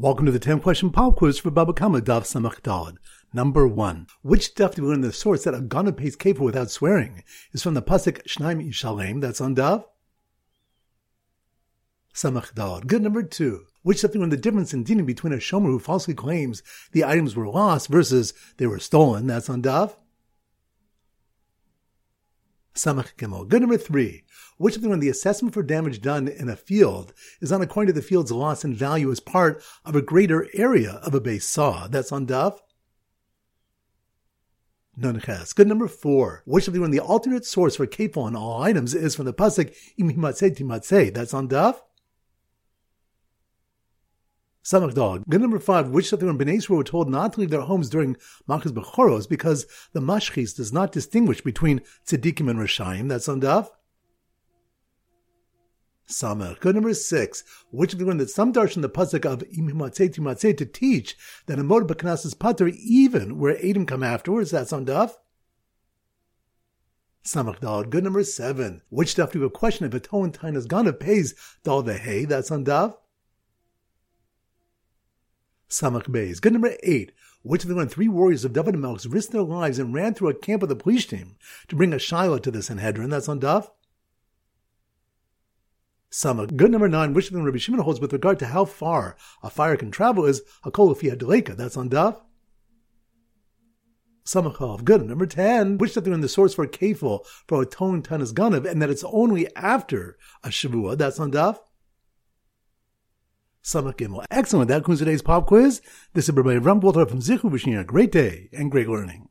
Welcome to the 10 question pop quiz for Baba Kama Daf Samach Daled. Number one. Which daf do we learn the source that a ganav pays kefil without swearing is from the pasuk Shnaim Yishalem, that's on Daf? Samach Daled. Good number two. Which daf do we learn the difference in dinim between a shomer who falsely claims the items were lost versus they were stolen, that's on Daf? Samach Gimel. Good number three. Which of them when the assessment for damage done in a field is done according to the field's loss in value as part of a greater area of a base saw? That's on Daf. Nun Ches. Good number four. Which of them when the alternate source for kefil on all items is from the pasuk im himatzeh timatzeh? That's on Daf. Samach dog. Good number five, which of the Bnei Israel were told not to leave their homes during Makas Bechoros because the Mashchis does not distinguish between tzaddikim and Rishayim. That's on Daf. Samach. Good number six, which one that some darshan the pasuk of Imimatzeh Timatzeh to teach that a modeh b'knas is patur even where eidim come afterwards. That's on Daf. Samach dal. Good number seven. Which stuff do a question if a Toan Tainas Gana pays dal the hay? That's on Daf. Samach Beis. Good number eight. Which of the three warriors of David and Melch risked their lives and ran through a camp of the Plishtim to bring a sheilah to the Sanhedrin? That's on Daf. Samach. Good number nine. Which of them Rabbi Shimon holds with regard to how far a fire can travel is a Hakol Deleka. That's on Daf. Samachov. Good. Number 10, which that they're in the source for kefil for a tone tanas ganav, and that it's only after a shavua. That's on Daf. Samach Gimel. Excellent. That concludes today's pop quiz. This is Ram Walter from Zichu wishing you a great day and great learning.